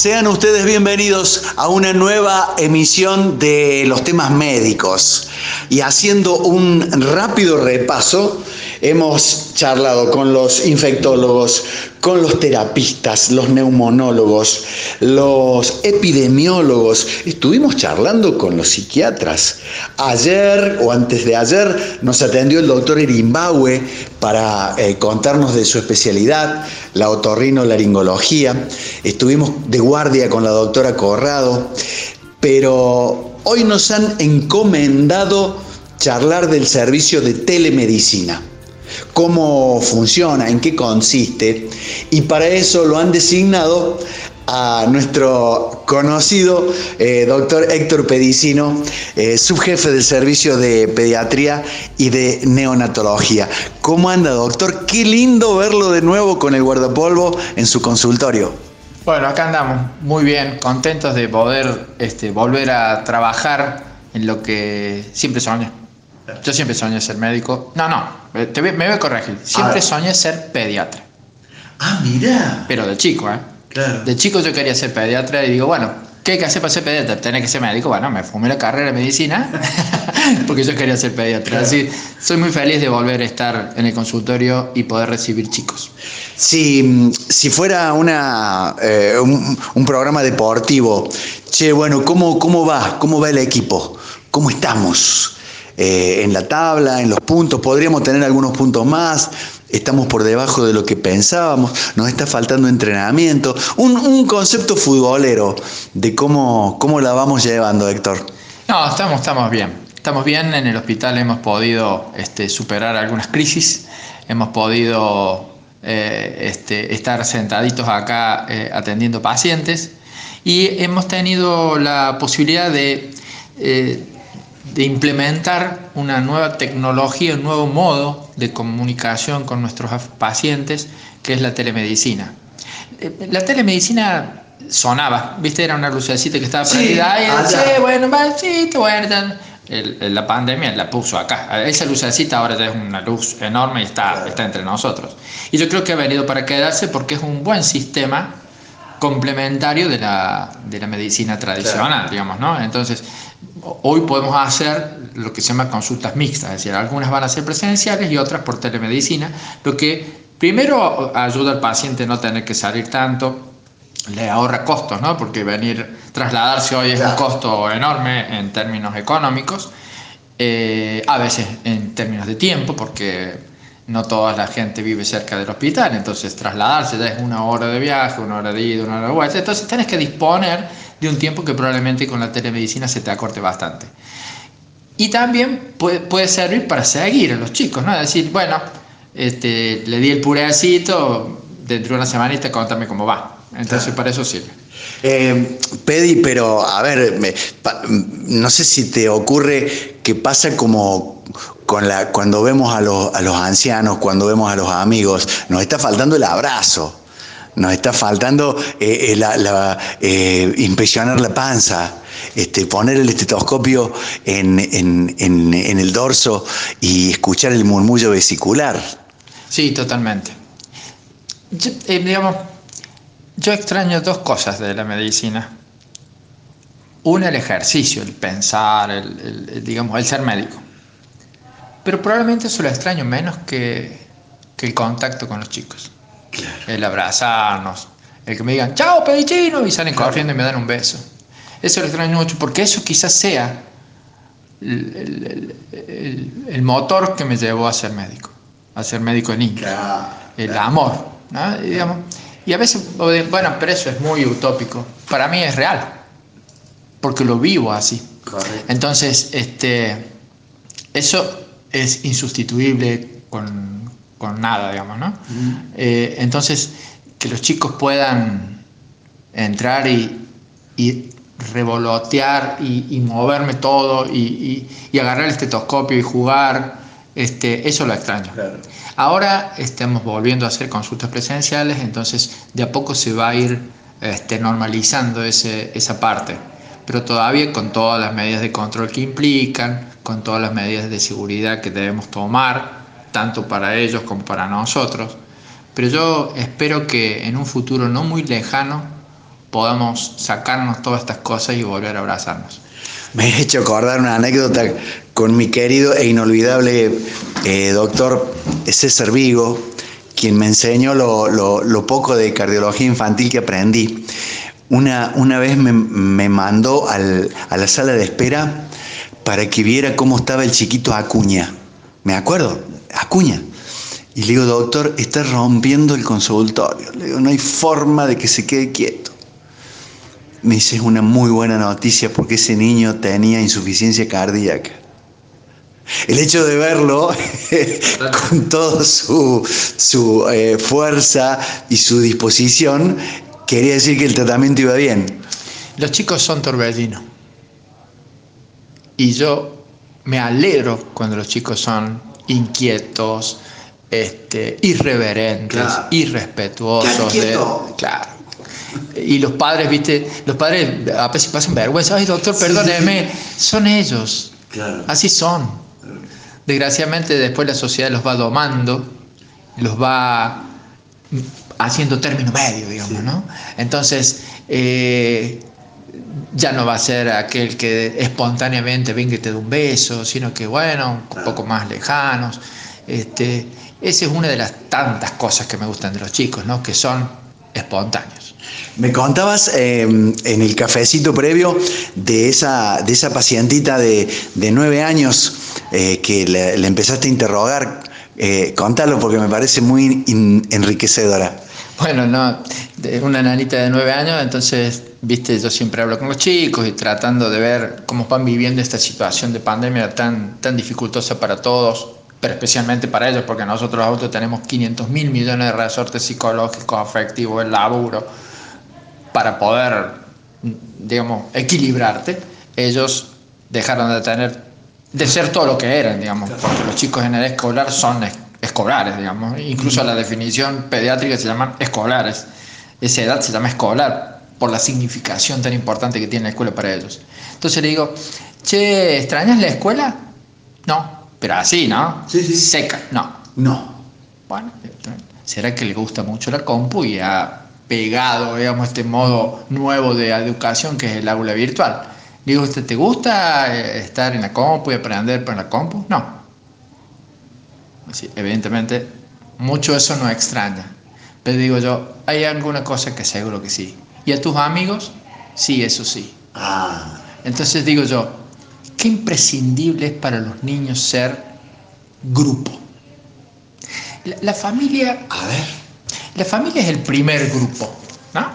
Sean ustedes bienvenidos a una nueva emisión de los temas médicos. Y haciendo un rápido repaso, hemos charlado con los infectólogos, con los terapistas, los neumonólogos, los epidemiólogos. Estuvimos charlando con los psiquiatras. Ayer o antes de ayer nos atendió el doctor Erimbaue para eh, contarnos de su especialidad, la otorrinolaringología. Estuvimos de guardia con la doctora Corrado, pero hoy nos han encomendado charlar del servicio de telemedicina cómo funciona, en qué consiste, y para eso lo han designado a nuestro conocido eh, doctor Héctor Pedicino, eh, subjefe del servicio de pediatría y de neonatología. ¿Cómo anda, doctor? Qué lindo verlo de nuevo con el guardapolvo en su consultorio. Bueno, acá andamos muy bien, contentos de poder este, volver a trabajar en lo que siempre soñé. Yo siempre soñé ser médico. No, no, te, me voy a corregir. Siempre soñé ser pediatra. Ah, mira. Pero de chico, ¿eh? Claro. De chico yo quería ser pediatra y digo, bueno, ¿qué hay que hacer para ser pediatra? Tener que ser médico. Bueno, me fumé la carrera de medicina porque yo quería ser pediatra. Así, soy muy feliz de volver a estar en el consultorio y poder recibir chicos. Si, si fuera una, eh, un, un, programa deportivo, che, bueno, ¿cómo, ¿cómo va? ¿Cómo va el equipo? ¿Cómo estamos? Eh, en la tabla, en los puntos, podríamos tener algunos puntos más, estamos por debajo de lo que pensábamos, nos está faltando entrenamiento, un, concepto futbolero de cómo, cómo la vamos llevando, Héctor. No, estamos, estamos bien. Estamos bien, en el hospital hemos podido este, superar algunas crisis, hemos podido eh, este, estar sentaditos acá eh, atendiendo pacientes y hemos tenido la posibilidad de de implementar una nueva tecnología, un nuevo modo de comunicación con nuestros pacientes, que es la telemedicina. Eh, la telemedicina sonaba, ¿viste? Era una lucecita que estaba prendida ahí, sí, bueno, sí, bueno, la pandemia la puso acá. Esa lucecita ahora es una luz enorme y está, está entre nosotros. Y yo creo que ha venido para quedarse porque es un buen sistema complementario de la, de la medicina tradicional, digamos, ¿no? Entonces, hoy podemos hacer lo que se llama consultas mixtas, es decir, algunas van a ser presenciales y otras por telemedicina, lo que primero ayuda al paciente a no tener que salir tanto, le ahorra costos, ¿no? Porque venir, trasladarse hoy es un costo enorme en términos económicos, eh, a veces en términos de tiempo, porque no toda la gente vive cerca del hospital, entonces trasladarse ya es una hora de viaje, una hora de ida, una hora de vuelta, entonces tienes que disponer de un tiempo que probablemente con la telemedicina se te acorte bastante. Y también puede, puede servir para seguir a los chicos, ¿no? Es decir, bueno, este, le di el purecito, dentro de una semanita contame cómo va. Entonces para eso sirve. Eh, Pedi, pero a ver, no sé si te ocurre que pasa como cuando vemos a los, a los ancianos, cuando vemos a los amigos, nos está faltando el abrazo. Nos está faltando eh, eh, la, eh, impresionar la panza, este, poner el estetoscopio en, el dorso y escuchar el murmullo vesicular. Sí, totalmente. Yo, digamos, yo extraño dos cosas de la medicina. Una, el ejercicio, el pensar, el, digamos, el ser médico. Pero probablemente eso lo extraño menos que el contacto con los chicos el abrazarnos, el que me digan, chao pedicino, y salen corriendo y me dan un beso. Eso lo extraño mucho, porque eso quizás sea el, motor que me llevó a ser médico, a ser médico en Inca. el amor, Y, digamos, y a veces, bueno, pero eso es muy utópico. Para mí es real, porque lo vivo así. Entonces, este, eso es insustituible con con nada, digamos, ¿no? Eh, entonces, que los chicos puedan entrar y, revolotear y, moverme todo y, agarrar el estetoscopio y jugar, este, eso lo extraño. Ahora estamos volviendo a hacer consultas presenciales, entonces de a poco se va a ir este, normalizando ese, esa parte, pero todavía con todas las medidas de control que implican, con todas las medidas de seguridad que debemos tomar, tanto para ellos como para nosotros, pero yo espero que en un futuro no muy lejano podamos sacarnos todas estas cosas y volver a abrazarnos. Me he hecho acordar una anécdota con mi querido e inolvidable eh, doctor César Vigo, quien me enseñó lo, poco de cardiología infantil que aprendí. Una, una vez me, mandó a la sala de espera para que viera cómo estaba el chiquito Acuña. Me acuerdo, Acuña. Y le digo, doctor, está rompiendo el consultorio. Le digo, no hay forma de que se quede quieto me dice, es una muy buena noticia porque ese niño tenía insuficiencia cardíaca. El hecho de verlo con toda su, eh, fuerza y su disposición quería decir que el tratamiento iba bien. Los chicos son torbellinos. Y yo me alegro cuando los chicos son inquietos, este, irreverentes, irrespetuosos. claro y los padres, viste, los padres a veces pasan vergüenza, ay doctor, perdóneme, son ellos, así son. Desgraciadamente después la sociedad los va domando, los va haciendo término medio, digamos, ¿no? Entonces, eh, ya no va a ser aquel que espontáneamente venga y te dé un beso, sino que, bueno, un poco más lejanos. Este, esa es una de las tantas cosas que me gustan de los chicos, ¿no? Que son espontáneos. Me contabas em, en el cafecito previo de esa, de esa pacientita de, nueve años eh, que le, empezaste a interrogar. Eh, contalo porque me parece muy enriquecedora. Bueno, no, una nanita de nueve años, entonces, viste, yo siempre hablo con los chicos y tratando de ver cómo van viviendo esta situación de pandemia tan, tan dificultosa para todos, pero especialmente para ellos, porque nosotros adultos tenemos 500 mil millones de resortes psicológicos, afectivos, el laburo para poder, digamos, equilibrarte, ellos dejaron de tener, de ser todo lo que eran, digamos, porque los chicos en edad escolar son escolares, digamos, incluso la definición pediátrica se llaman escolares, esa edad se llama escolar por la significación tan importante que tiene la escuela para ellos. Entonces le digo, che, ¿extrañas la escuela? No, pero así, ¿no? Sí, sí. Seca, no. No. Bueno, será que le gusta mucho la compu y a pegado, digamos, este modo nuevo de educación que es el aula virtual. Digo, ¿te gusta eh, estar en la compu y aprender por la compu? No. evidentemente, mucho eso no extraña. Pero digo yo, hay alguna cosa que seguro que sí. ¿Y a tus amigos? Sí, eso sí. Ah. Entonces digo yo, qué imprescindible es para los niños ser grupo. La, la familia... A ver la familia es el primer grupo, ¿no?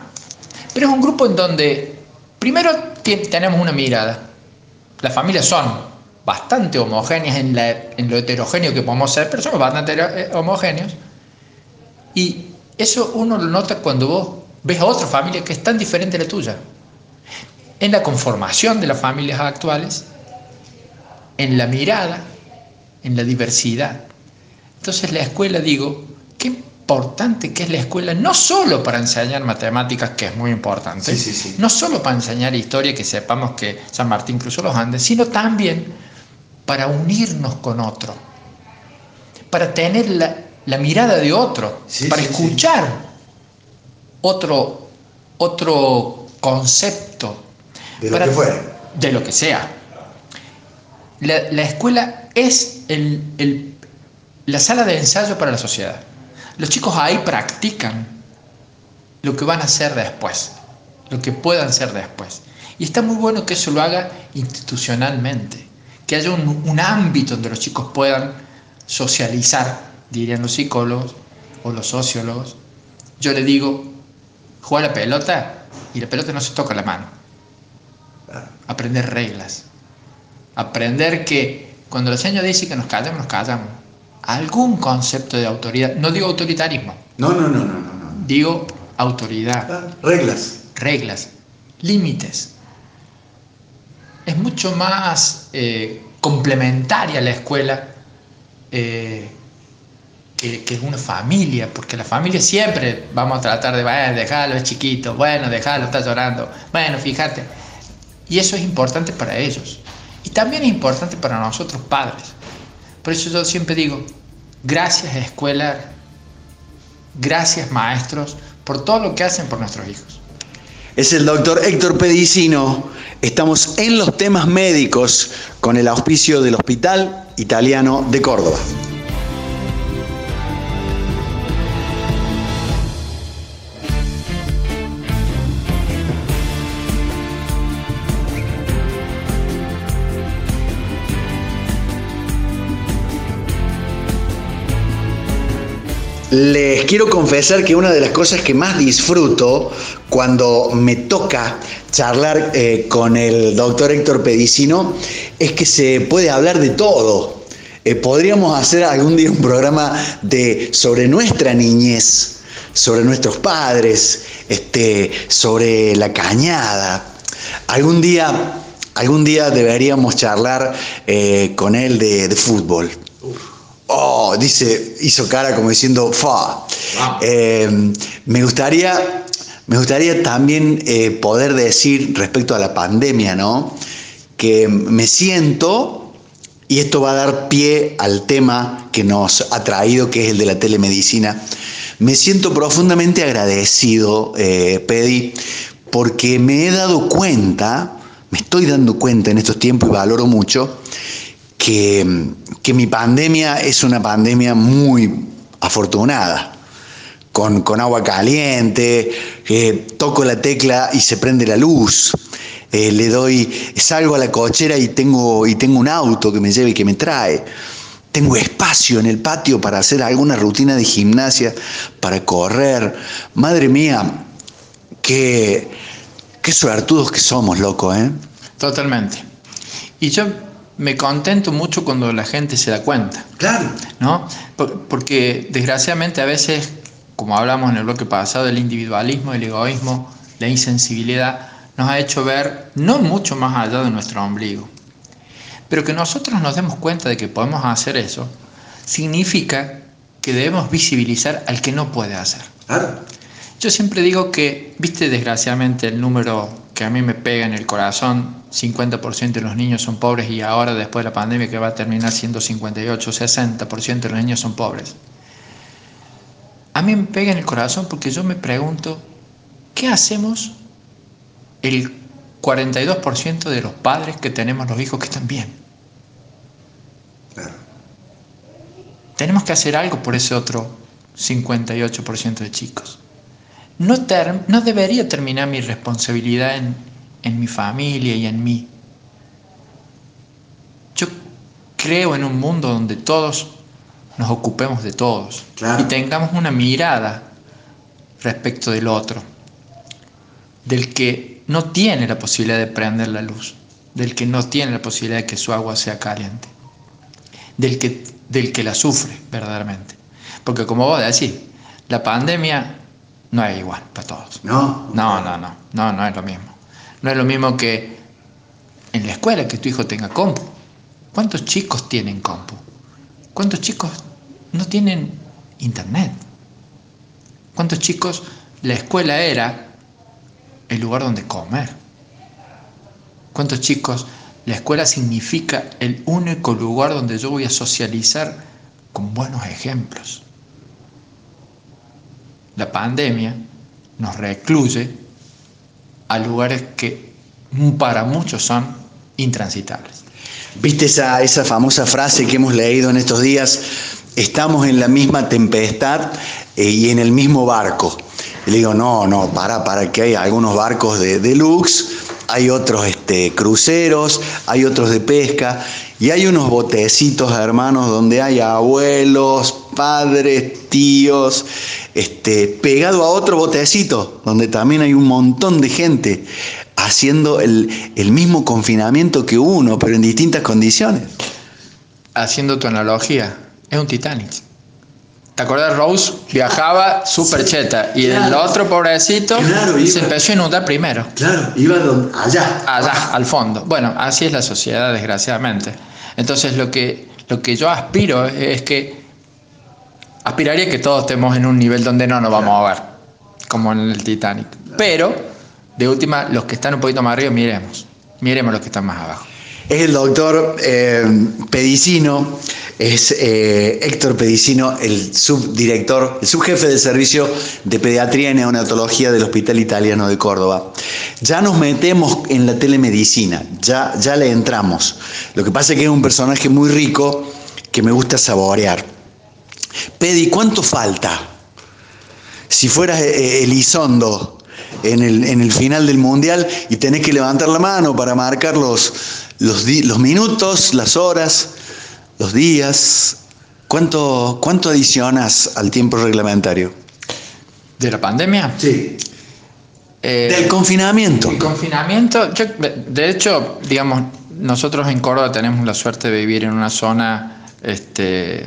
Pero es un grupo en donde primero tenemos una mirada. Las familias son bastante homogéneas en, lo heterogéneo que podemos ser, pero somos bastante eh, homogéneos. Y eso uno lo nota cuando vos ves a otra familia que es tan diferente a la tuya. En la conformación de las familias actuales, en la mirada, en la diversidad. Entonces la escuela, digo, ¿qué importante que es la escuela, no solo para enseñar matemáticas, que es muy importante, no solo para enseñar historia, que sepamos que San Martín cruzó los Andes, sino también para unirnos con otro, para tener la, mirada de otro, para escuchar otro, otro concepto. De lo que fuera. De lo que sea. La, escuela es la sala de ensayo para la sociedad. Los chicos ahí practican lo que van a hacer después, lo que puedan ser después. Y está muy bueno que eso lo haga institucionalmente, que haya un, ámbito donde los chicos puedan socializar, dirían los psicólogos o los sociólogos. Yo le digo, juega la pelota y la pelota no se toca la mano. Aprender reglas. Aprender que cuando el señor dice que nos callamos, nos callamos algún concepto de autoridad. No digo autoritarismo. No, no, no, no, no. Digo autoridad. Ah, reglas. Reglas. Límites. Es mucho más eh, complementaria la escuela eh, que, que, una familia, porque la familia siempre vamos a tratar de, bueno, dejarlo, es chiquito, bueno, dejarlo, está llorando, bueno, fíjate. Y eso es importante para ellos. Y también es importante para nosotros padres. Por eso yo siempre digo, gracias escuela, gracias maestros, por todo lo que hacen por nuestros hijos. Es el doctor Héctor Pedicino. Estamos en los temas médicos con el auspicio del Hospital Italiano de Córdoba. Les quiero confesar que una de las cosas que más disfruto cuando me toca charlar eh, con el doctor Héctor Pedicino es que se puede hablar de todo. Eh, podríamos hacer algún día un programa de, sobre nuestra niñez, sobre nuestros padres, este, sobre la cañada. Algún día, algún día deberíamos charlar eh, con él de, de fútbol. Oh, dice, hizo cara como diciendo, fa. Eh, me gustaría, me gustaría también eh, poder decir respecto a la pandemia, ¿no? Que me siento, y esto va a dar pie al tema que nos ha traído, que es el de la telemedicina. Me siento profundamente agradecido, eh, Pedi, porque me he dado cuenta, me estoy dando cuenta en estos tiempos y valoro mucho, que, que mi pandemia es una pandemia muy afortunada. Con, con, agua caliente, eh, toco la tecla y se prende la luz, eh, le doy, salgo a la cochera y tengo, y tengo un auto que me lleva y que me trae. Tengo espacio en el patio para hacer alguna rutina de gimnasia, para correr. Madre mía, qué, qué suertudos que somos, loco, ¿eh? Totalmente. Y yo me contento mucho cuando la gente se da cuenta. Claro. ¿No? Porque desgraciadamente a veces, como hablamos en el bloque pasado, el individualismo, el egoísmo, la insensibilidad, nos ha hecho ver no mucho más allá de nuestro ombligo. Pero que nosotros nos demos cuenta de que podemos hacer eso, significa que debemos visibilizar al que no puede hacer. Claro. Yo siempre digo que, viste desgraciadamente el número que a mí me pega en el corazón, 50% de los niños son pobres y ahora después de la pandemia que va a terminar siendo 58, 60% de los niños son pobres. A mí me pega en el corazón porque yo me pregunto, ¿qué hacemos el 42% de los padres que tenemos los hijos que están bien? Tenemos que hacer algo por ese otro 58% de chicos. No, no, debería terminar mi responsabilidad en, en mi familia y en mí. Yo creo en un mundo donde todos nos ocupemos de todos claro. y tengamos una mirada respecto del otro, del que no tiene la posibilidad de prender la luz, del que no tiene la posibilidad de que su agua sea caliente, del que, del que la sufre verdaderamente. Porque como vos decís, la pandemia no es igual para todos. No. No, no, no, no, no es lo mismo. No es lo mismo que en la escuela que tu hijo tenga compu. ¿Cuántos chicos tienen compu? ¿Cuántos chicos no tienen internet? ¿Cuántos chicos la escuela era el lugar donde comer? ¿Cuántos chicos la escuela significa el único lugar donde yo voy a socializar con buenos ejemplos? La pandemia nos recluye a lugares que para muchos son intransitables. ¿Viste esa, esa famosa frase que hemos leído en estos días? Estamos en la misma tempestad eh, y en el mismo barco. Y le digo, no, no, para, para, que hay algunos barcos de deluxe, hay otros este, cruceros, hay otros de pesca y hay unos botecitos, hermanos, donde hay abuelos, padres, tíos, este, pegado a otro botecito, donde también hay un montón de gente haciendo el, el mismo confinamiento que uno, pero en distintas condiciones. Haciendo tu analogía, es un Titanic. ¿Te acuerdas? Rose viajaba súper cheta y Claro. el otro pobrecito Claro, se iba. empezó a inundar primero. Claro, iba donde- allá. allá, al fondo. Bueno, así es la sociedad, desgraciadamente. Entonces, lo que, lo que yo aspiro es que aspiraría que todos estemos en un nivel donde no nos vamos a ver, como en el Titanic. Pero, de última, los que están un poquito más arriba, miremos. Miremos los que están más abajo. Es el doctor eh, Pedicino. es eh, Héctor Pedicino, el subdirector, el subjefe del servicio de pediatría y neonatología del Hospital Italiano de Córdoba. Ya nos metemos en la telemedicina, ya, ya le entramos. Lo que pasa es que es un personaje muy rico que me gusta saborear. Pedi, ¿cuánto falta? Si fueras eh, Elizondo en el, en el final del Mundial y tenés que levantar la mano para marcar los, los, los minutos, las horas, los días. ¿Cuánto, ¿Cuánto adicionas al tiempo reglamentario? ¿De la pandemia? Sí. Eh, Del confinamiento. El confinamiento, yo, de hecho, digamos, nosotros en Córdoba tenemos la suerte de vivir en una zona, este,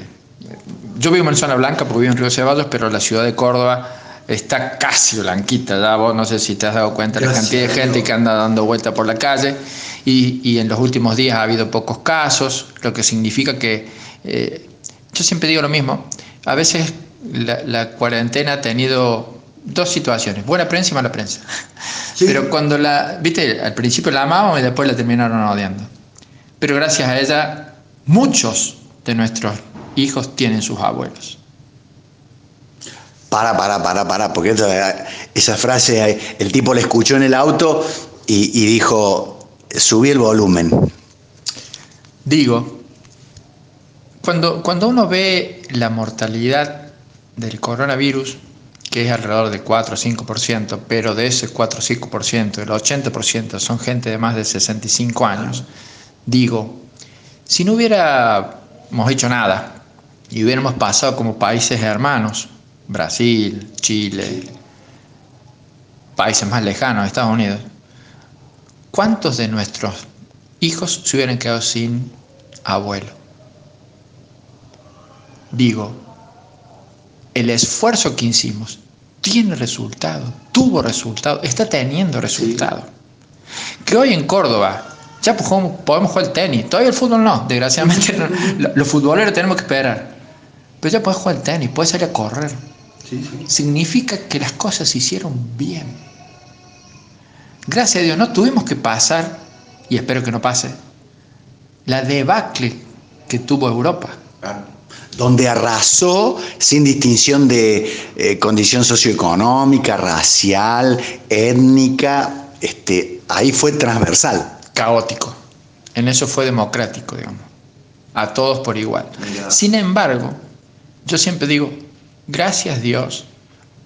yo vivo en zona blanca porque vivo en Río Ceballos, pero la ciudad de Córdoba está casi blanquita, ya vos no sé si te has dado cuenta de la cantidad de gente que anda dando vuelta por la calle y, en los últimos días ha habido pocos casos, lo que significa que, eh, yo siempre digo lo mismo, a veces la, cuarentena ha tenido dos situaciones, buena prensa y mala prensa. Pero cuando la, viste, al principio la amábamos y después la terminaron odiando. Pero gracias a ella, muchos de nuestros hijos tienen sus abuelos. Para, para, para, para, porque esa frase, el tipo la escuchó en el auto y dijo, subí el volumen. Digo, cuando, cuando uno ve la mortalidad del coronavirus, que es alrededor del 4 o 5%, pero de ese 4 o 5%, el 80% son gente de más de 65 años, digo, si no hubiéramos hecho nada y hubiéramos pasado como países hermanos, Brasil, Chile, países más lejanos, Estados Unidos, ¿Cuántos de nuestros hijos se hubieran quedado sin abuelo? Digo, el esfuerzo que hicimos tiene resultado, tuvo resultado, está teniendo resultado. Que hoy en Córdoba ya podemos jugar el tenis, todavía el fútbol no, desgraciadamente los futboleros tenemos que esperar, pero ya puedes jugar el tenis, puedes salir a correr. Significa que las cosas se hicieron bien. Gracias a Dios no tuvimos que pasar, y espero que no pase, la debacle que tuvo Europa. Donde arrasó sin distinción de eh, condición socioeconómica, racial, étnica, este, ahí fue transversal. Caótico. En eso fue democrático, digamos. A todos por igual. Sin embargo, yo siempre digo, gracias Dios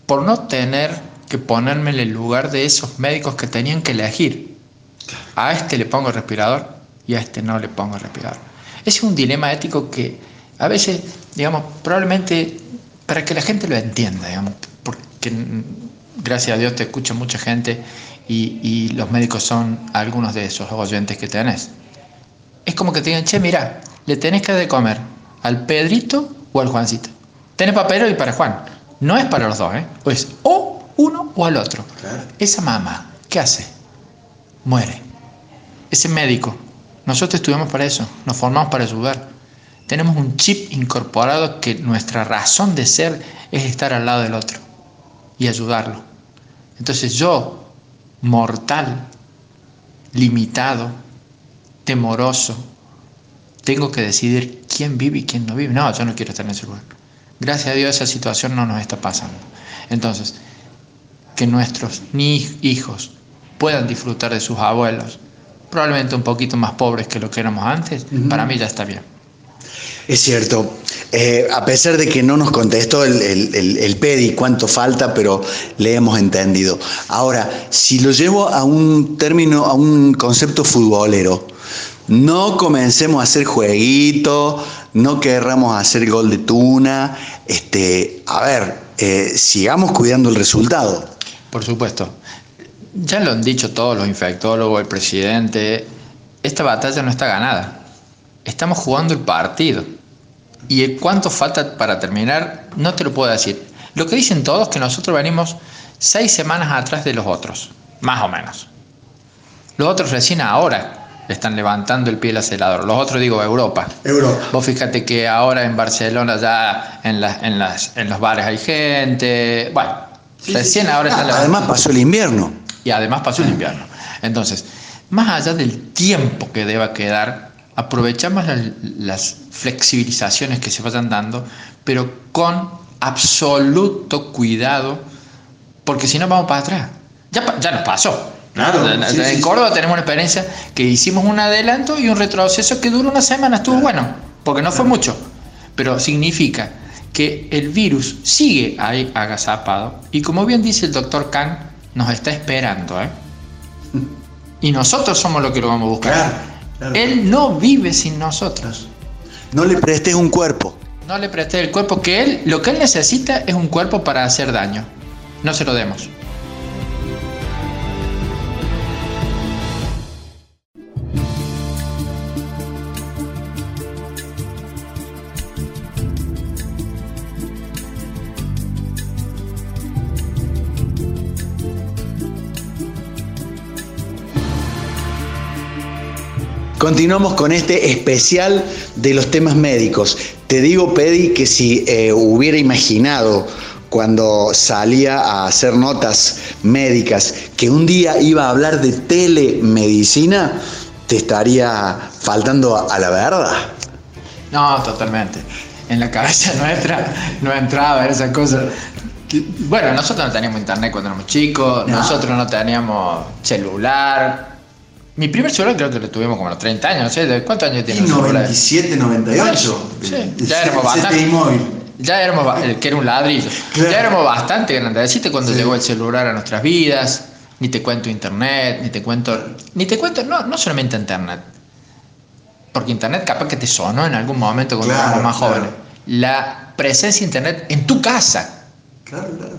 por no tener que ponerme en el lugar de esos médicos que tenían que elegir. A este le pongo respirador y a este no le pongo respirador. Es un dilema ético que a veces, digamos, probablemente para que la gente lo entienda, digamos, porque gracias a Dios te escucha mucha gente y, y los médicos son algunos de esos oyentes que tenés. Es como que te digan, che, mira, le tenés que de comer al Pedrito o al Juancito. Tenés papel y para Juan. No es para los dos, ¿eh? Pues o uno o al otro. Esa mamá, ¿qué hace? Muere. Ese médico, nosotros estudiamos para eso, nos formamos para ayudar. Tenemos un chip incorporado que nuestra razón de ser es estar al lado del otro y ayudarlo. Entonces yo, mortal, limitado, temoroso, tengo que decidir quién vive y quién no vive. No, yo no quiero estar en ese lugar. Gracias a Dios esa situación no nos está pasando. Entonces, que nuestros hijos puedan disfrutar de sus abuelos, probablemente un poquito más pobres que lo que éramos antes, para mí ya está bien. Es cierto, eh, a pesar de que no nos contestó el, el, PEDI cuánto falta, pero le hemos entendido. Ahora, si lo llevo a un término, a un concepto futbolero, no comencemos a hacer jueguito, no querramos hacer gol de tuna, este, a ver, eh, sigamos cuidando el resultado. Por supuesto. Ya lo han dicho todos los infectólogos, el presidente, esta batalla no está ganada. Estamos jugando el partido. Y el cuánto falta para terminar, no te lo puedo decir. Lo que dicen todos es que nosotros venimos seis semanas atrás de los otros, más o menos. Los otros recién ahora están levantando el pie al acelerador. Los otros digo Europa. Europa. Vos fíjate que ahora en Barcelona ya en, en, las, en los bares hay gente. Bueno, Recién ahora Además pasó el invierno. Y además pasó el invierno. Entonces, más allá del tiempo que deba quedar, aprovechamos las, flexibilizaciones que se vayan dando, pero con absoluto cuidado, porque si no vamos para atrás. Ya, ya nos pasó. En Córdoba tenemos una experiencia que hicimos un adelanto y un retroceso que duró una semana, estuvo bueno, porque no fue mucho, pero significa que el virus sigue ahí agazapado y como bien dice el doctor Kang, nos está esperando. ¿eh? Y nosotros somos los que lo vamos a buscar. Él no vive sin nosotros. No le prestes un cuerpo. No le prestes el cuerpo que él, lo que él necesita es un cuerpo para hacer daño. No se lo demos. Continuamos con este especial de los temas médicos. Te digo, Pedi, que si eh, hubiera imaginado cuando salía a hacer notas médicas que un día iba a hablar de telemedicina, te estaría faltando a, la verdad. No, totalmente. En la cabeza nuestra no entraba esa cosa. Bueno, nosotros no teníamos internet cuando éramos chicos, nosotros no teníamos celular, mi primer celular creo que lo tuvimos como a los 30 años, no sé, ¿cuántos años tiene? 97, 98. Sí, ya éramos bastante. Ya éramos, que era un ladrillo. Ya éramos bastante grandes. Deciste cuando llegó el celular a nuestras vidas, ni te cuento internet, ni te cuento. Ni te cuento, no, no solamente internet. Porque internet capaz que te sonó en algún momento cuando éramos más jóvenes. La presencia de internet en tu casa. Claro, claro.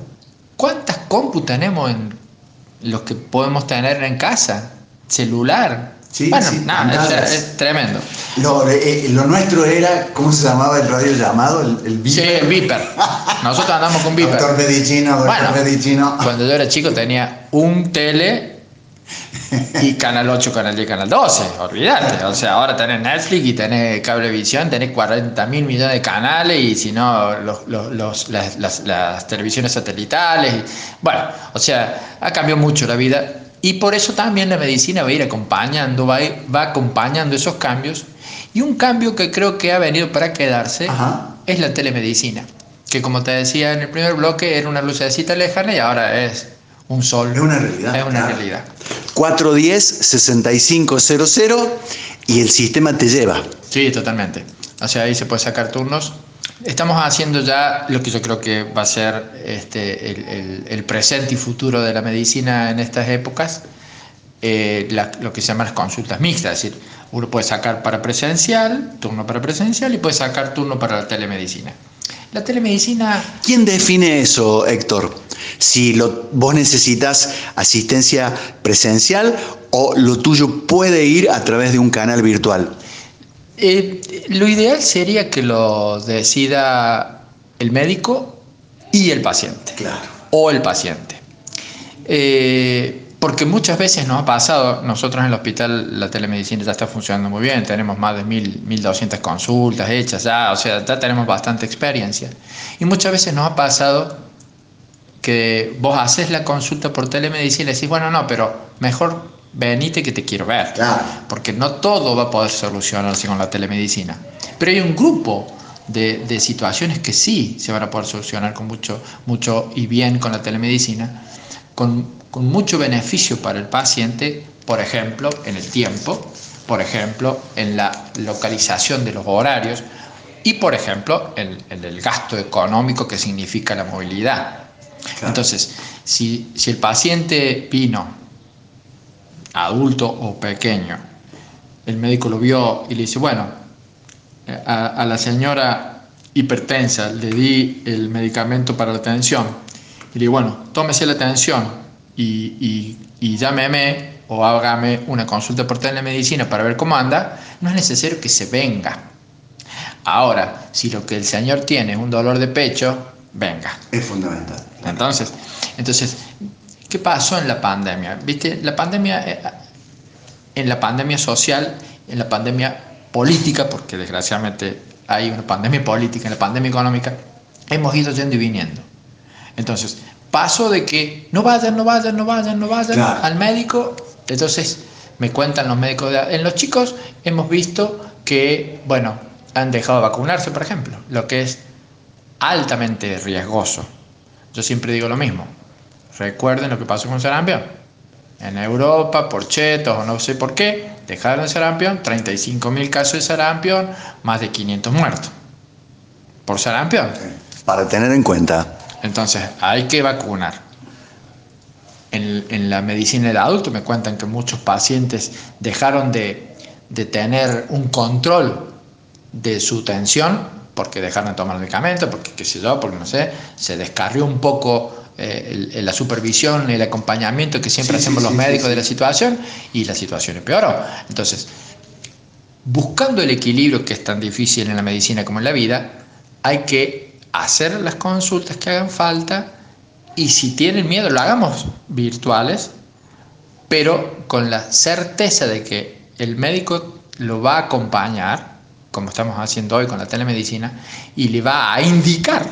¿Cuántas compu tenemos en los que podemos tener en casa? Celular. Sí, bueno, es, tremendo. Eh, lo, nuestro era, ¿cómo se llamaba el radio llamado? El, el Viper. Sí, el Viper. Nosotros andamos con Viper. Doctor Medicino, doctor Cuando yo era chico tenía un tele y Canal 8, Canal 10, Canal 12. Olvídate. O sea, ahora tenés Netflix y tenés Cablevisión, tenés 40 mil millones de canales y si no, los, los, las, las, las televisiones satelitales. Bueno, o sea, ha cambiado mucho la vida y por eso también la medicina va a ir acompañando, va, va acompañando esos cambios. Y un cambio que creo que ha venido para quedarse es la telemedicina, que como te decía en el primer bloque era una lucecita lejana y ahora es un sol. Es una realidad. Es una realidad. 410-6500 y el sistema te lleva. Sí, totalmente. O sea, ahí se puede sacar turnos Estamos haciendo ya lo que yo creo que va a ser este, el, presente y futuro de la medicina en estas épocas, eh, lo que se llaman las consultas mixtas, es decir, uno puede sacar para presencial, turno para presencial y puede sacar turno para la telemedicina. La telemedicina... ¿Quién define eso, Héctor? Si lo, vos necesitas asistencia presencial o lo tuyo puede ir a través de un canal virtual. Eh, lo ideal sería que lo decida el médico y el paciente. Claro. O el paciente. Eh, porque muchas veces nos ha pasado, nosotros en el hospital la telemedicina ya está funcionando muy bien, tenemos más de 1.200 consultas hechas ya, o sea, ya tenemos bastante experiencia. Y muchas veces nos ha pasado que vos haces la consulta por telemedicina y decís, bueno, no, pero mejor venite que te quiero ver. Porque no todo va a poder solucionarse con la telemedicina. Pero hay un grupo de, situaciones que sí se van a poder solucionar con mucho, mucho y bien con la telemedicina, con, con mucho beneficio para el paciente, por ejemplo, en el tiempo, por ejemplo, en la localización de los horarios y, por ejemplo, en, en el gasto económico que significa la movilidad. Entonces, si, si el paciente vino adulto o pequeño. El médico lo vio y le dice, bueno, a, la señora hipertensa le di el medicamento para la tensión. Y le digo, bueno, tómese la tensión y, y, llámeme o hágame una consulta por telemedicina para ver cómo anda, no es necesario que se venga. Ahora, si lo que el señor tiene es un dolor de pecho, venga. Es fundamental. Entonces, entonces ¿Qué pasó en la pandemia? ¿Viste? La pandemia, eh, en la pandemia social, en la pandemia política, porque desgraciadamente hay una pandemia política, en la pandemia económica, hemos ido yendo y viniendo. Entonces, pasó de que no vayan, no vayan, no vayan, no vayan al médico, entonces me cuentan los médicos. De, en los chicos hemos visto que, bueno, han dejado de vacunarse, por ejemplo, lo que es altamente riesgoso. Yo siempre digo lo mismo. Recuerden lo que pasó con sarampión. En Europa, por chetos o no sé por qué, dejaron sarampión, 35.000 casos de sarampión, más de 500 muertos. Por sarampión. Para tener en cuenta. Entonces, hay que vacunar. En, la medicina del adulto me cuentan que muchos pacientes dejaron de, de tener un control de su tensión porque dejaron de tomar medicamentos, porque qué sé yo, porque no sé, se descarrió un poco eh, la supervisión, el acompañamiento que siempre hacemos los médicos de la situación y la situación empeoró. Entonces, buscando el equilibrio que es tan difícil en la medicina como en la vida, hay que hacer las consultas que hagan falta y si tienen miedo, lo hagamos virtuales, pero con la certeza de que el médico lo va a acompañar, como estamos haciendo hoy con la telemedicina, y le va a indicar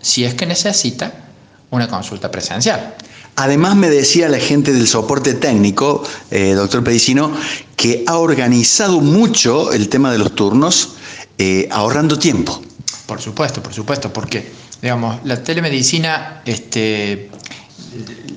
si es que necesita una consulta presencial. Además me decía la gente del soporte técnico, eh, doctor Pedicino, que ha organizado mucho el tema de los turnos, eh, ahorrando tiempo. Por supuesto, por supuesto, porque, digamos, la telemedicina, este,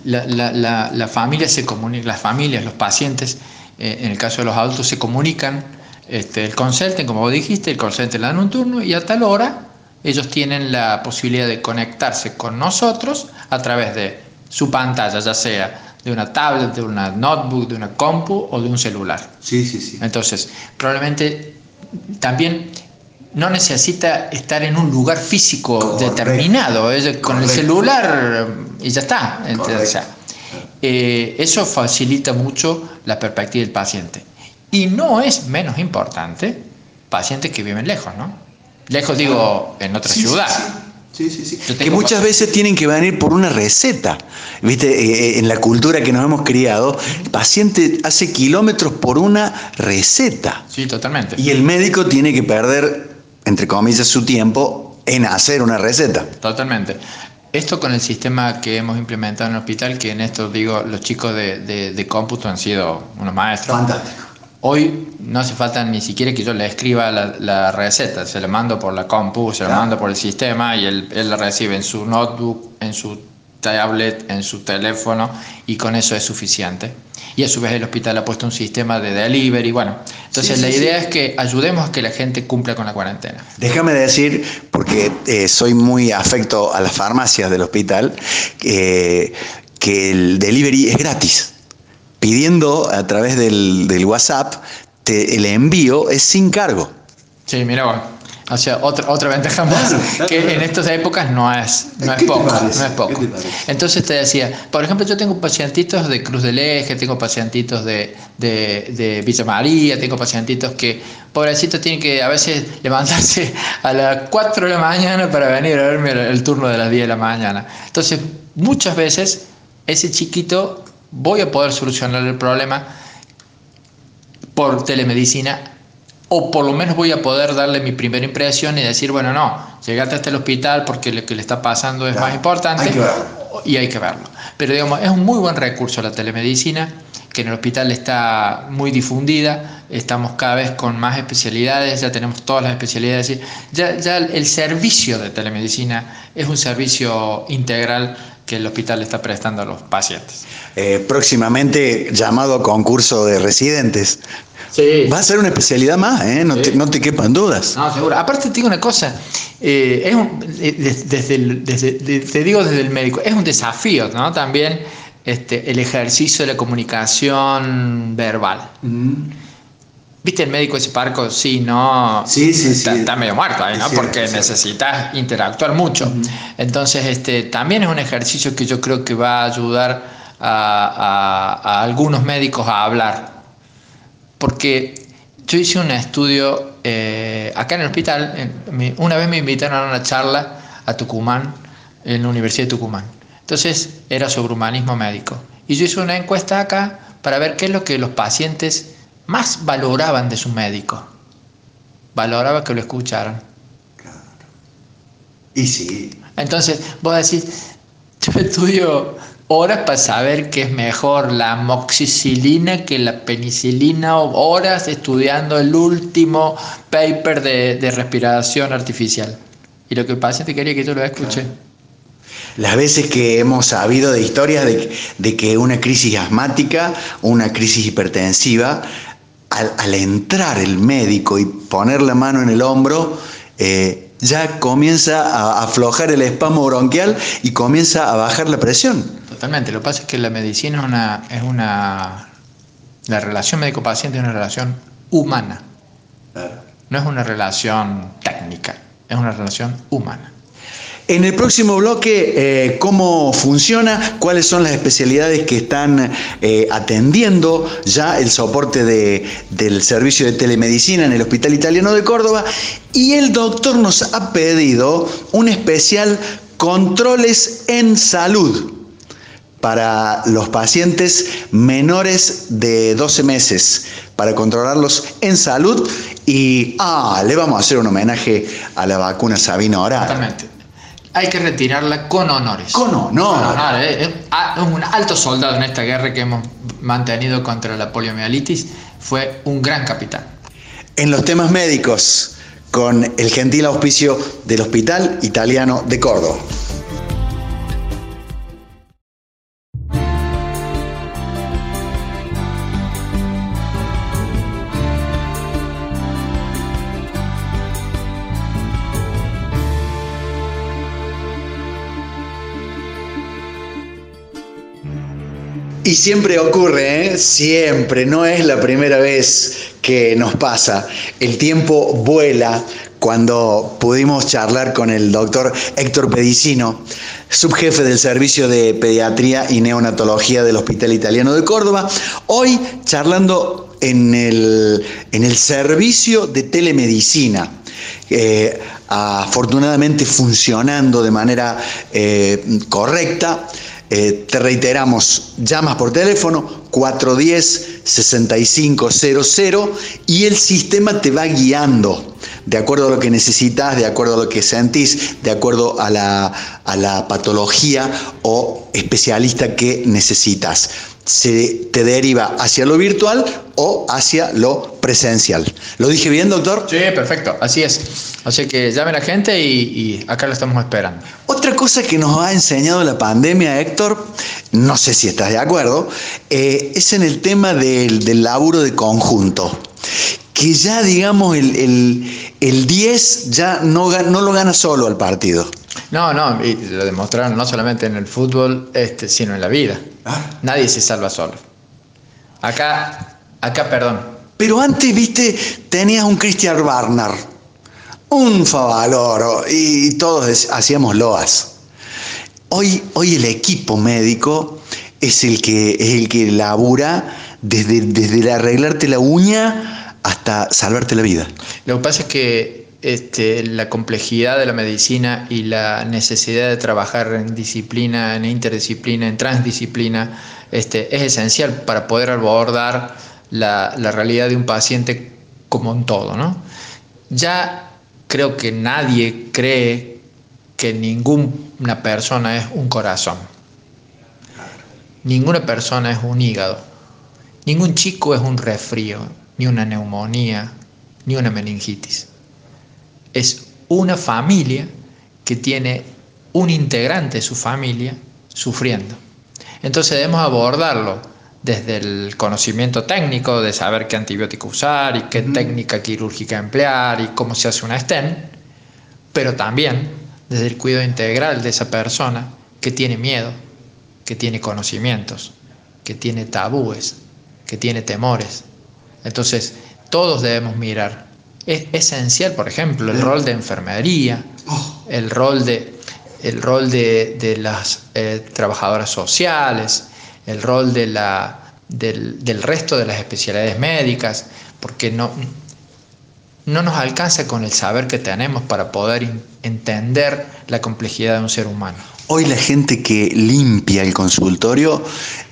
la, familia se comunica, las familias, los pacientes, eh, en el caso de los adultos, se comunican, este, el consulten, como vos dijiste, el consulten le dan un turno y a tal hora ellos tienen la posibilidad de conectarse con nosotros a través de su pantalla, ya sea de una tablet, de una notebook, de una compu o de un celular. Sí, sí, sí. Entonces, probablemente también no necesita estar en un lugar físico determinado, con el celular y ya está. Eh, eso facilita mucho la perspectiva del paciente. Y no es menos importante pacientes que viven lejos, ¿no? Lejos digo, en otra ciudad. Sí, sí, sí. Que muchas veces tienen que venir por una receta. Viste, eh, eh, en la cultura que nos hemos criado, el paciente hace kilómetros por una receta. Sí, totalmente. Y el médico tiene que perder, entre comillas, su tiempo en hacer una receta. Totalmente. Esto con el sistema que hemos implementado en el hospital, que en esto digo, los chicos de, de, de cómputo han sido unos maestros. Fantástico. Hoy no hace falta ni siquiera que yo le escriba la, receta, se la mando por la compu, se la mando por el sistema y él, él la recibe en su notebook, en su tablet, en su teléfono y con eso es suficiente. Y a su vez el hospital ha puesto un sistema de delivery. Bueno, entonces la idea es que ayudemos a que la gente cumpla con la cuarentena. Déjame decir, porque eh, soy muy afecto a las farmacias del hospital, que el delivery es gratis pidiendo a través del, WhatsApp, el envío es sin cargo. Sí, mira O sea, otra, otra ventaja más que en estas épocas no es, no es poco. No es poco. Entonces te decía, por ejemplo, yo tengo pacientitos de Cruz del Eje, tengo pacientitos de, de, Villa María, tengo pacientitos que, pobrecitos, tienen que a veces levantarse a las 4 de la mañana para venir a verme el turno de las 10 de la mañana. Entonces, muchas veces ese chiquito voy a poder solucionar el problema por telemedicina o por lo menos voy a poder darle mi primera impresión y decir, bueno, no, llegate hasta el hospital porque lo que le está pasando es más importante y hay que verlo. Pero digamos, es un muy buen recurso la telemedicina, que en el hospital está muy difundida, estamos cada vez con más especialidades, ya tenemos todas las especialidades, ya, ya el servicio de telemedicina es un servicio integral que el hospital está prestando a los pacientes. Eh, próximamente llamado a concurso de residentes. Sí. Va a ser una especialidad más, ¿eh? no, te, quepan dudas. No, seguro. Aparte te digo una cosa, eh, es un, desde, te digo desde el médico, es un desafío, ¿no? También este, el ejercicio de la comunicación verbal. Mm. ¿Viste el médico ese parco? Sí, no. Sí, sí, sí. Está, medio muerto ahí, ¿no? Porque necesitas interactuar mucho. Entonces, este, también es un ejercicio que yo creo que va a ayudar a, algunos médicos a hablar. Porque yo hice un estudio eh, acá en el hospital. una vez me invitaron a una charla a Tucumán, en la Universidad de Tucumán. Entonces, era sobre humanismo médico. Y yo hice una encuesta acá para ver qué es lo que los pacientes más valoraban de su médico. Valoraba que lo escucharan. Y sí. Entonces, vos decís, yo estudio horas para saber qué es mejor la amoxicilina que la penicilina, horas estudiando el último paper de, respiración artificial. Y lo que el paciente quería que yo lo escuche. Las veces que hemos sabido de historias de, que una crisis asmática, una crisis hipertensiva, al, entrar el médico y poner la mano en el hombro, eh, ya comienza a aflojar el espasmo bronquial y comienza a bajar la presión. Totalmente. Lo que pasa es que la medicina es una, es una la relación médico-paciente es una relación humana. No es una relación técnica, es una relación humana. En el próximo bloque, eh, ¿cómo funciona? ¿Cuáles son las especialidades que están eh, atendiendo ya el soporte del servicio de telemedicina en el Hospital Italiano de Córdoba? Y el doctor nos ha pedido un especial controles en salud para los pacientes menores de 12 meses, para controlarlos en salud. Y, ah, le vamos a hacer un homenaje a la vacuna Sabina ahora. Exactamente. Hay que retirarla con honores. Con honores. Eh, eh, ah, es un alto soldado en esta guerra que hemos mantenido contra la poliomielitis. Fue un gran capitán. En los temas médicos, con el gentil auspicio del Hospital Italiano de Córdoba. Y siempre ocurre, ¿eh? siempre, no es la primera vez que nos pasa. El tiempo vuela cuando pudimos charlar con el doctor Héctor Pedicino, subjefe del Servicio de Pediatría y Neonatología del Hospital Italiano de Córdoba, hoy charlando en el, en el servicio de telemedicina. Eh, afortunadamente funcionando de manera eh, correcta. Eh, te reiteramos, llamas por teléfono 410-6500 y el sistema te va guiando de acuerdo a lo que necesitas, de acuerdo a lo que sentís, de acuerdo a la, a la patología o especialista que necesitas se te deriva hacia lo virtual o hacia lo presencial. ¿Lo dije bien, doctor? Sí, perfecto, así es. Así que llame a la gente y, acá lo estamos esperando. Otra cosa que nos ha enseñado la pandemia, Héctor, no sé si estás de acuerdo, eh, es en el tema del, laburo de conjunto. Que ya, digamos, el, el, 10 ya no, no lo gana solo al partido. No, no, y lo demostraron no solamente en el fútbol, este, sino en la vida. Ah. Nadie se salva solo. Acá, acá, perdón. Pero antes, viste, tenías un Christian Barnard, un Favaloro, y todos hacíamos loas. Hoy, hoy el equipo médico es el que, es el que labura desde, desde arreglarte la uña hasta salvarte la vida. Lo que pasa es que este, la complejidad de la medicina y la necesidad de trabajar en disciplina, en interdisciplina, en transdisciplina, este, es esencial para poder abordar la, realidad de un paciente como un todo. Ya creo que nadie cree que ninguna persona es un corazón, ninguna persona es un hígado, ningún chico es un resfrío, ni una neumonía, ni una meningitis es una familia que tiene un integrante de su familia sufriendo. Entonces debemos abordarlo desde el conocimiento técnico de saber qué antibiótico usar y qué técnica quirúrgica emplear y cómo se hace una STEM, pero también desde el cuidado integral de esa persona que tiene miedo, que tiene conocimientos, que tiene tabúes, que tiene temores. Entonces, todos debemos mirar es esencial, por ejemplo, el rol de enfermería, oh. el rol de, el rol de, las eh, trabajadoras sociales, el rol de la, del, resto de las especialidades médicas, porque no, no nos alcanza con el saber que tenemos para poder entender la complejidad de un ser humano. Hoy la gente que limpia el consultorio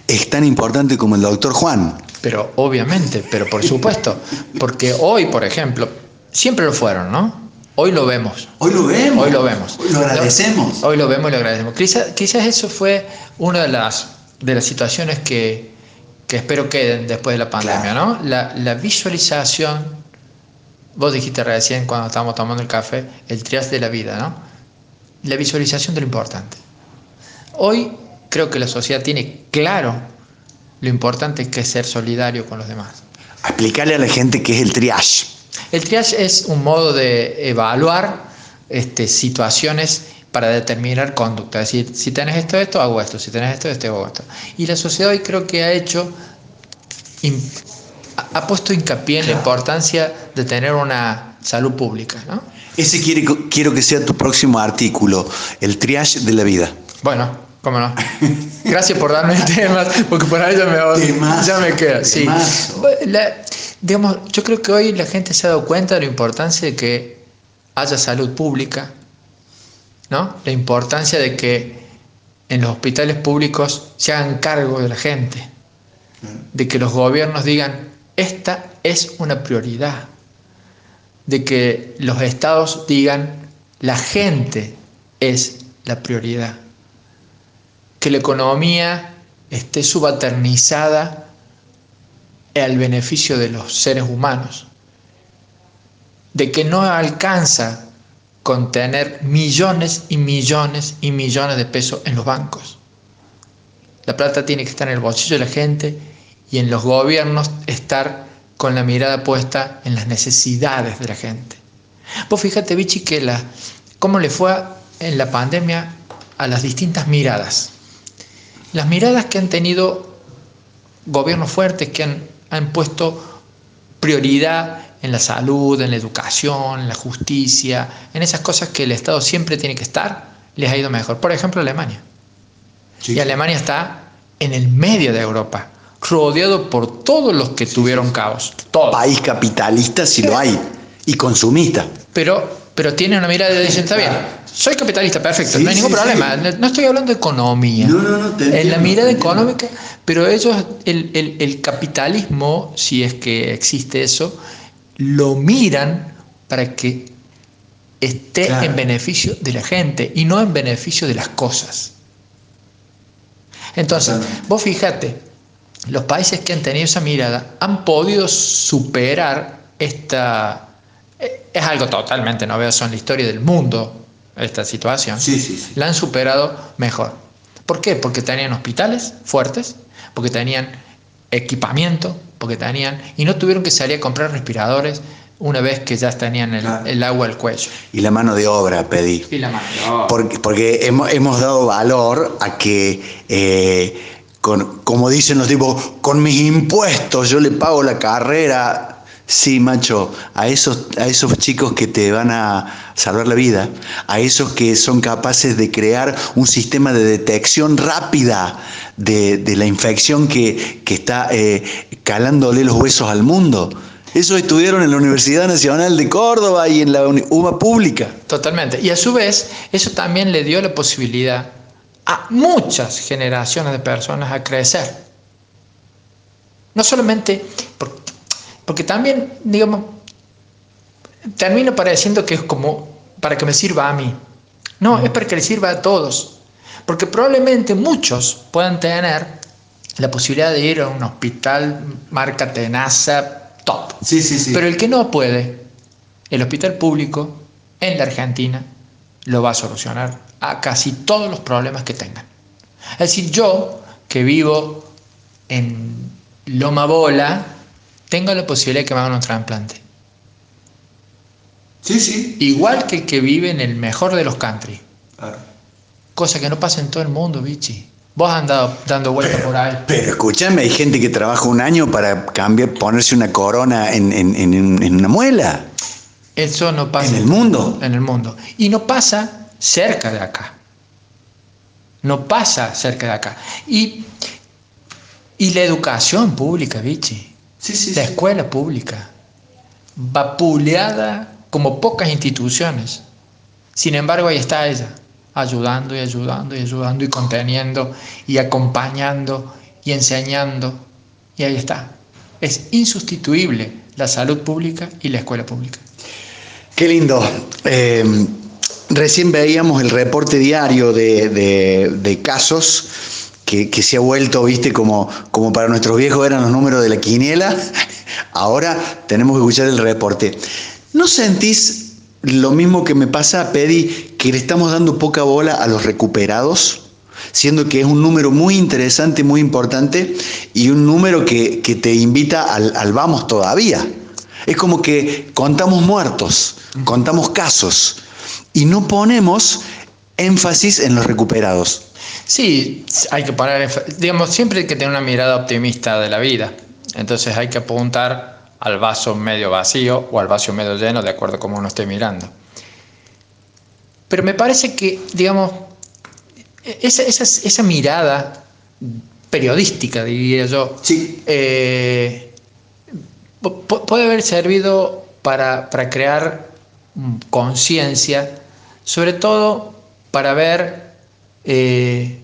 es tan importante como el doctor Juan. Pero obviamente, pero por supuesto, porque hoy, por ejemplo, siempre lo fueron, ¿no? Hoy lo vemos. Hoy lo vemos. Hoy lo vemos. Hoy lo agradecemos. Hoy lo vemos y lo agradecemos. Quizás, quizás eso fue una de las, de las situaciones que, que espero queden después de la pandemia, ¿no? La, la, visualización, vos dijiste recién cuando estábamos tomando el café, el trias de la vida, ¿no? La visualización de lo importante. Hoy creo que la sociedad tiene claro lo importante que es ser solidario con los demás. Explicarle a la gente qué es el triage. El triage es un modo de evaluar este, situaciones para determinar conducta. Es decir, si tenés esto, esto, hago esto. Si tenés esto, esto, hago esto. Y la sociedad hoy creo que ha hecho, ha puesto hincapié en la importancia de tener una salud pública. ¿no? Ese quiere, quiero que sea tu próximo artículo, el triage de la vida. Bueno, cómo no. Gracias por darme el tema, porque por ahí ya me, ya me queda. Sí. La, digamos, yo creo que hoy la gente se ha dado cuenta de la importancia de que haya salud pública, ¿no? La importancia de que en los hospitales públicos se hagan cargo de la gente, de que los gobiernos digan, esta es una prioridad, de que los estados digan, la gente es la prioridad, que la economía esté subalternizada al beneficio de los seres humanos, de que no alcanza con tener millones y millones y millones de pesos en los bancos. La plata tiene que estar en el bolsillo de la gente y en los gobiernos estar con la mirada puesta en las necesidades de la gente. Vos fíjate, Vichy, que la, cómo le fue en la pandemia a las distintas miradas. Las miradas que han tenido gobiernos fuertes, que han han puesto prioridad en la salud, en la educación, en la justicia, en esas cosas que el Estado siempre tiene que estar, les ha ido mejor. Por ejemplo, Alemania. Y Alemania está en el medio de Europa, rodeado por todos los que tuvieron caos. País capitalista si lo hay, y consumista. Pero, pero tiene una mirada de dicen, está bien, soy capitalista, perfecto, no hay ningún problema. No estoy hablando de economía. No, no, no, en la mirada económica, pero ellos, el, el, el, capitalismo, si es que existe eso, lo miran para que esté en beneficio de la gente y no en beneficio de las cosas. Entonces, vos fíjate, los países que han tenido esa mirada han podido superar esta... Eh, es algo totalmente novedoso en la historia del mundo, esta situación, la han superado mejor. ¿Por qué? Porque tenían hospitales fuertes, porque tenían equipamiento, porque tenían... y no tuvieron que salir a comprar respiradores una vez que ya tenían el, agua al cuello. Y la mano de obra, pedí. Y la mano de obra. Porque, porque hemos, hemos, dado valor a que, eh, con, como dicen los tipos, con mis impuestos yo le pago la carrera Sí, macho, a esos, a esos chicos que te van a salvar la vida, a esos que son capaces de crear un sistema de detección rápida de, la infección que, está eh, calándole los huesos al mundo. Eso estudiaron en la Universidad Nacional de Córdoba y en la UBA pública. Totalmente. Y a su vez, eso también le dio la posibilidad a muchas generaciones de personas a crecer. No solamente porque porque también, digamos, termino pareciendo que es como para que me sirva a mí. No, es para que le sirva a todos. Porque probablemente muchos puedan tener la posibilidad de ir a un hospital marca Tenaza top. Sí, sí, sí. Pero el que no puede, el hospital público en la Argentina lo va a solucionar a casi todos los problemas que tengan. Es decir, yo que vivo en Loma Bola, tengo la posibilidad de que me hagan un trasplante. Sí, sí. Igual que el que vive en el mejor de los country. Claro. Cosa que no pasa en todo el mundo, bichi. Vos has andado dando vueltas por ahí. Pero escúchame, hay gente que trabaja un año para cambiar, ponerse una corona en, en, una muela. Eso no pasa. En el mundo. En el mundo. Y no pasa cerca de acá. No pasa cerca de acá. Y, y la educación pública, bichi la escuela pública, vapuleada como pocas instituciones. Sin embargo, ahí está ella, ayudando y ayudando y ayudando y conteniendo y acompañando y enseñando. Y ahí está. Es insustituible la salud pública y la escuela pública. Qué lindo. Eh, recién veíamos el reporte diario de, casos que, se ha vuelto, viste, como, como para nuestros viejos eran los números de la quiniela. Ahora tenemos que escuchar el reporte. ¿No sentís lo mismo que me pasa, Pedi, que le estamos dando poca bola a los recuperados? siendo que es un número muy interesante, muy importante y un número que, te invita al, vamos todavía. Es como que contamos muertos, contamos casos y no ponemos énfasis en los recuperados. Sí, hay que parar, digamos, siempre hay que tener una mirada optimista de la vida. Entonces hay que apuntar al vaso medio vacío o al vaso medio lleno, de acuerdo a cómo uno esté mirando. Pero me parece que, digamos, esa, esa, mirada periodística, diría yo, eh, puede haber servido para, crear conciencia, sobre todo para ver eh,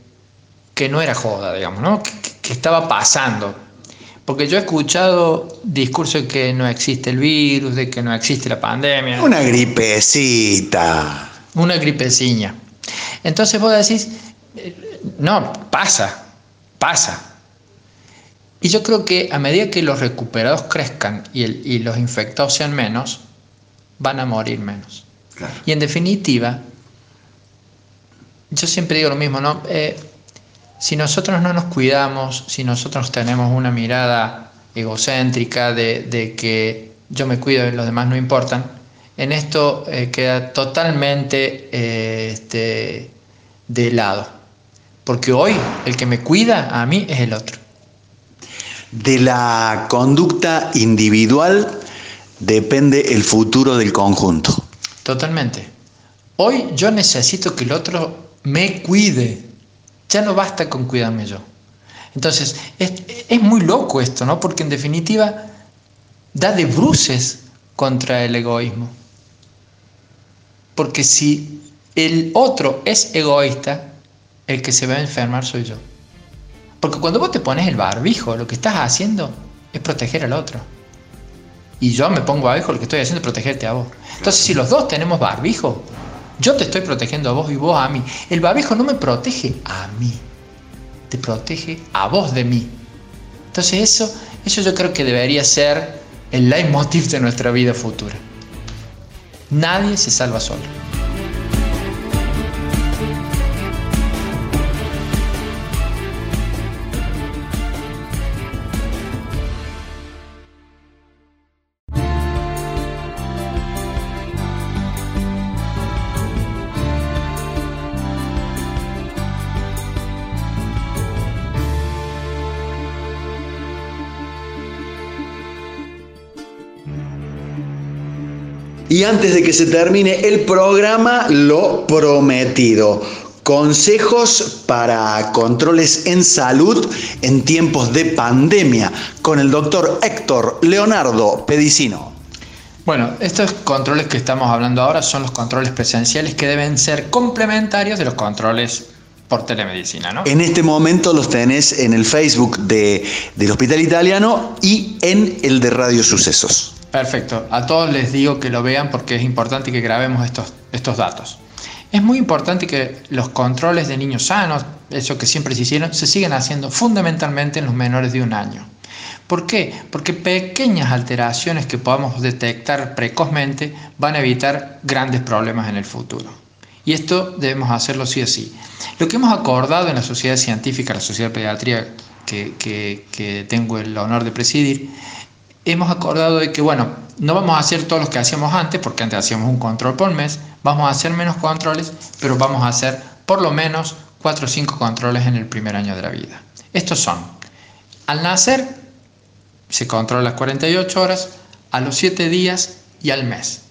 que no era joda, digamos, ¿no? que, estaba pasando. Porque yo he escuchado discursos de que no existe el virus, de que no existe la pandemia. Una gripecita. Una gripeciña. Entonces vos decís, no, pasa, pasa. Y yo creo que a medida que los recuperados crezcan y, los infectados sean menos, van a morir menos. Y en definitiva, yo siempre digo lo mismo, ¿no? Eh, si nosotros no nos cuidamos, si nosotros tenemos una mirada egocéntrica de, que yo me cuido y los demás no importan, en esto eh, queda totalmente eh, este, de lado. Porque hoy el que me cuida a mí es el otro. De la conducta individual depende el futuro del conjunto. Totalmente. Hoy yo necesito que el otro me cuide. Ya no basta con cuidarme yo. Entonces, es, muy loco esto, ¿no? Porque en definitiva da de bruces contra el egoísmo. Porque si el otro es egoísta, el que se va a enfermar soy yo. Porque cuando vos te pones el barbijo, lo que estás haciendo es proteger al otro. Y yo me pongo barbijo, lo que estoy haciendo es protegerte a vos. Entonces, si los dos tenemos barbijo, yo te estoy protegiendo a vos y vos a mí. El barbijo no me protege a mí, te protege a vos de mí. Entonces, eso, eso yo creo que debería ser el leitmotiv de nuestra vida futura. Nadie se salva solo. Y antes de que se termine el programa, lo prometido. Consejos para controles en salud en tiempos de pandemia con el doctor Héctor Leonardo Pedicino. Bueno, estos controles que estamos hablando ahora son los controles presenciales que deben ser complementarios de los controles por telemedicina, ¿no? En este momento los tenés en el Facebook de, del Hospital Italiano y en el de Radio Sucesos. Perfecto. A todos les digo que lo vean porque es importante que grabemos estos, estos datos. Es muy importante que los controles de niños sanos, eso que siempre se hicieron, se sigan haciendo fundamentalmente en los menores de un año. ¿Por qué? Porque pequeñas alteraciones que podamos detectar precozmente van a evitar grandes problemas en el futuro. Y esto debemos hacerlo sí o sí. Lo que hemos acordado en la Sociedad Científica, la Sociedad de Pediatría que, que tengo el honor de presidir, hemos acordado de que, bueno, no vamos a hacer todos los que hacíamos antes, porque antes hacíamos un control por mes, vamos a hacer menos controles, pero vamos a hacer por lo menos 4 o 5 controles en el primer año de la vida. Estos son, al nacer se controla las 48 horas, a los 7 días y al mes.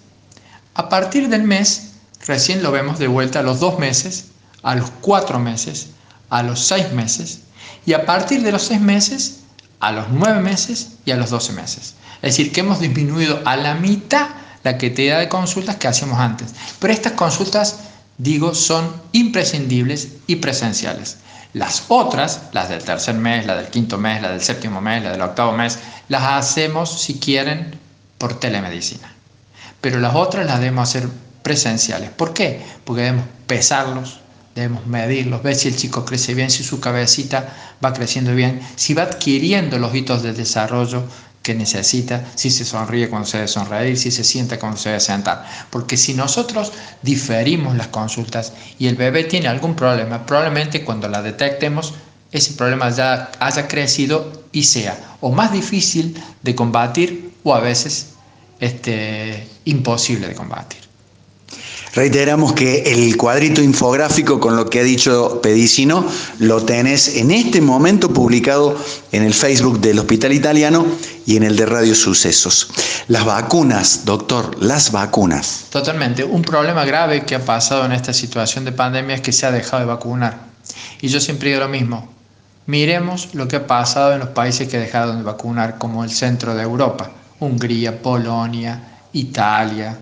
A partir del mes, recién lo vemos de vuelta a los 2 meses, a los 4 meses, a los 6 meses, y a partir de los 6 meses a los 9 meses y a los 12 meses. Es decir, que hemos disminuido a la mitad la cantidad de consultas que hacíamos antes. Pero estas consultas, digo, son imprescindibles y presenciales. Las otras, las del tercer mes, la del quinto mes, la del séptimo mes, la del octavo mes, las hacemos, si quieren, por telemedicina. pero las otras las debemos hacer presenciales. ¿Por qué? Porque debemos pesarlos, debemos medirlos, ver si el chico crece bien, si su cabecita va creciendo bien, si va adquiriendo los hitos de desarrollo que necesita, si se sonríe cuando se debe sonreír, si se sienta cuando se debe sentar. Porque si nosotros diferimos las consultas y el bebé tiene algún problema, probablemente cuando la detectemos, ese problema ya haya crecido y sea o más difícil de combatir o a veces este, imposible de combatir. Reiteramos que el cuadrito infográfico con lo que ha dicho Pedicino lo tenés en este momento publicado en el Facebook del Hospital Italiano y en el de Radio Sucesos. Las vacunas, doctor, las vacunas. Totalmente. Un problema grave que ha pasado en esta situación de pandemia es que se ha dejado de vacunar. Y yo siempre digo lo mismo. Miremos lo que ha pasado en los países que dejaron de vacunar, como el centro de Europa, Hungría, Polonia, Italia,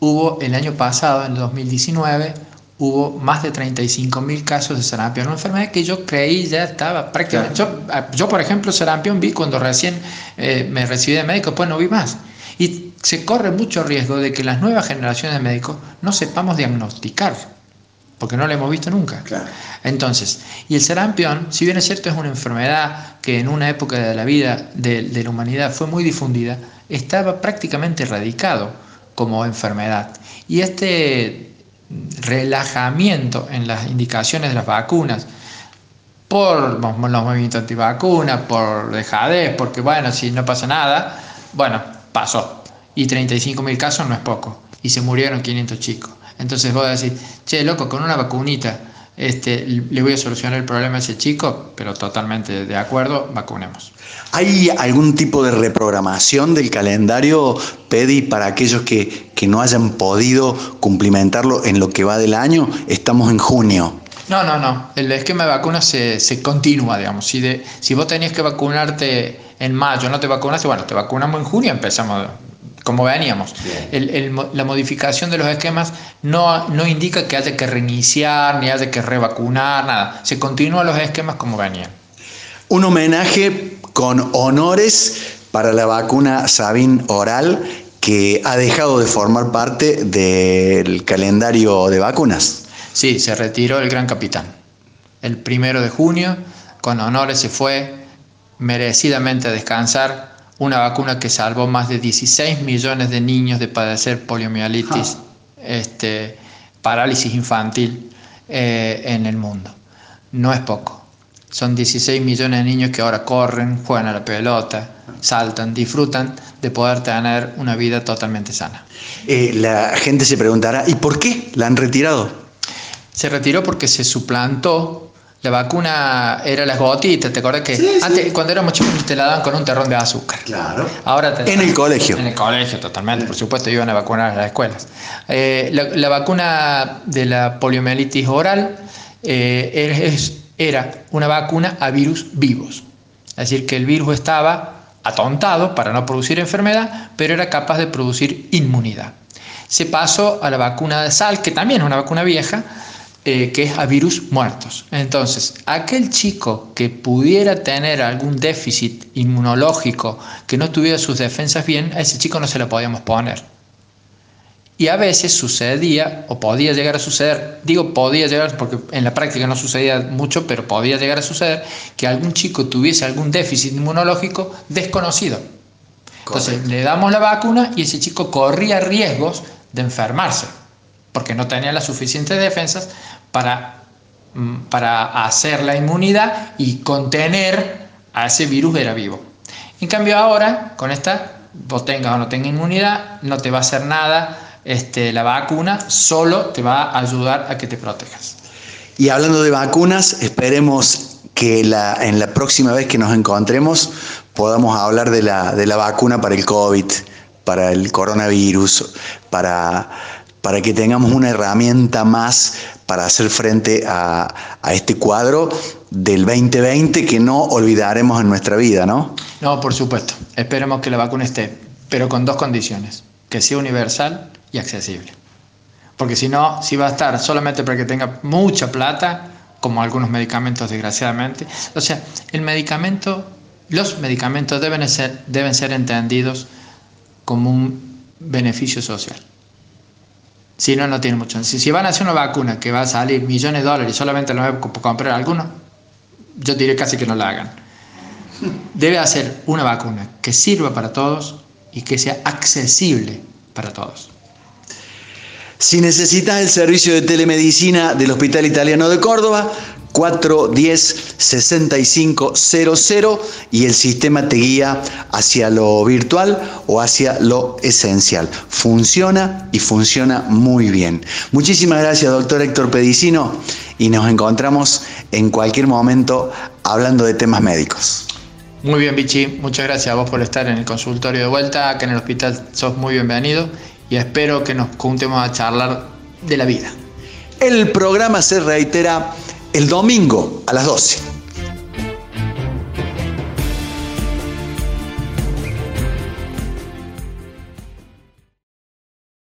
hubo el año pasado, en 2019, hubo más de 35.000 casos de sarampión, una enfermedad que yo creí ya estaba prácticamente... Yo, por ejemplo, sarampión vi cuando recién eh, me recibí de médico, pues no vi más. Y se corre mucho riesgo de que las nuevas generaciones de médicos no sepamos diagnosticar, porque no lo hemos visto nunca. Entonces, y el sarampión, si bien es cierto, es una enfermedad que en una época de la vida de, de la humanidad fue muy difundida, estaba prácticamente erradicado como enfermedad. Y este relajamiento en las indicaciones de las vacunas, por los movimientos antivacunas, por dejadez, porque bueno, si no pasa nada, bueno, pasó. Y 35 mil casos no es poco. Y se murieron 500 chicos. Entonces vos decís, che, loco, con una vacunita este, le voy a solucionar el problema a ese chico, pero totalmente de acuerdo, vacunemos. ¿Hay algún tipo de reprogramación del calendario, PEDI, para aquellos que, no hayan podido cumplimentarlo en lo que va del año? Estamos en junio. No, no, no. El esquema de vacunas se, continúa, digamos. Si, de, si vos tenías que vacunarte en mayo, no te vacunaste, bueno, te vacunamos en junio, empezamos como veníamos. la modificación de los esquemas no, no indica que haya que reiniciar, ni haya que revacunar, nada. Se continúan los esquemas como venían. Un homenaje con honores para la vacuna Sabin Oral que ha dejado de formar parte del calendario de vacunas. Sí, se retiró el gran capitán. El primero de junio, con honores, se fue merecidamente a descansar. Una vacuna que salvó más de 16 millones de niños de padecer poliomielitis, este, parálisis infantil eh, en el mundo. No es poco. Son 16 millones de niños que ahora corren, juegan a la pelota, saltan, disfrutan de poder tener una vida totalmente sana. Eh, la gente se preguntará, ¿y por qué la han retirado? Se retiró porque se suplantó. La vacuna era las gotitas, ¿te acuerdas que antes, cuando éramos chicos te la daban con un terrón de azúcar? Claro. Ahora en el colegio. En el colegio, totalmente, por supuesto, iban a vacunar a las escuelas. Eh, la, vacuna de la poliomielitis oral eh, es era una vacuna a virus vivos. Es decir, que el virus estaba atontado para no producir enfermedad, pero era capaz de producir inmunidad. Se pasó a la vacuna de sal, que también es una vacuna vieja, eh, que es a virus muertos. Entonces, aquel chico que pudiera tener algún déficit inmunológico, que no tuviera sus defensas bien, a ese chico no se lo podíamos poner. Y a veces sucedía, o podía llegar a suceder, digo podía llegar porque en la práctica no sucedía mucho, pero podía llegar a suceder que algún chico tuviese algún déficit inmunológico desconocido. Entonces le damos la vacuna y ese chico corría riesgos de enfermarse, porque no tenía las suficientes defensas para, mm, para hacer la inmunidad y contener a ese virus era vivo. En cambio ahora, con esta, vos tengas o no tengas inmunidad, no te va a hacer nada este, la vacuna solo te va a ayudar a que te protejas. Y hablando de vacunas, esperemos que la, en la próxima vez que nos encontremos podamos hablar de la, de la vacuna para el COVID, para el coronavirus, para, para que tengamos una herramienta más para hacer frente a, este cuadro del 2020 que no olvidaremos en nuestra vida, ¿no? No, por supuesto. Esperemos que la vacuna esté, pero con dos condiciones. Que sea universal y accesible. Porque si no, si va a estar solamente para que tenga mucha plata, como algunos medicamentos desgraciadamente. O sea, el medicamento, los medicamentos deben deben ser entendidos como un beneficio social. Si no, no tiene mucho. Si, si van a hacer una vacuna que va a salir millones de dólares y solamente la van a comprar algunos, yo diré casi que no la hagan. Debe hacer una vacuna que sirva para todos y que sea accesible para todos. Si necesitas el servicio de telemedicina del Hospital Italiano de Córdoba, 410-6500 y el sistema te guía hacia lo virtual o hacia lo esencial. Funciona y funciona muy bien. Muchísimas gracias, doctor Héctor Pedicino, y nos encontramos en cualquier momento hablando de temas médicos. Muy bien, Vichy. Muchas gracias a vos por estar en el consultorio de vuelta. Acá en el hospital sos muy bienvenido y espero que nos juntemos a charlar de la vida. El programa se reitera el domingo a las 12.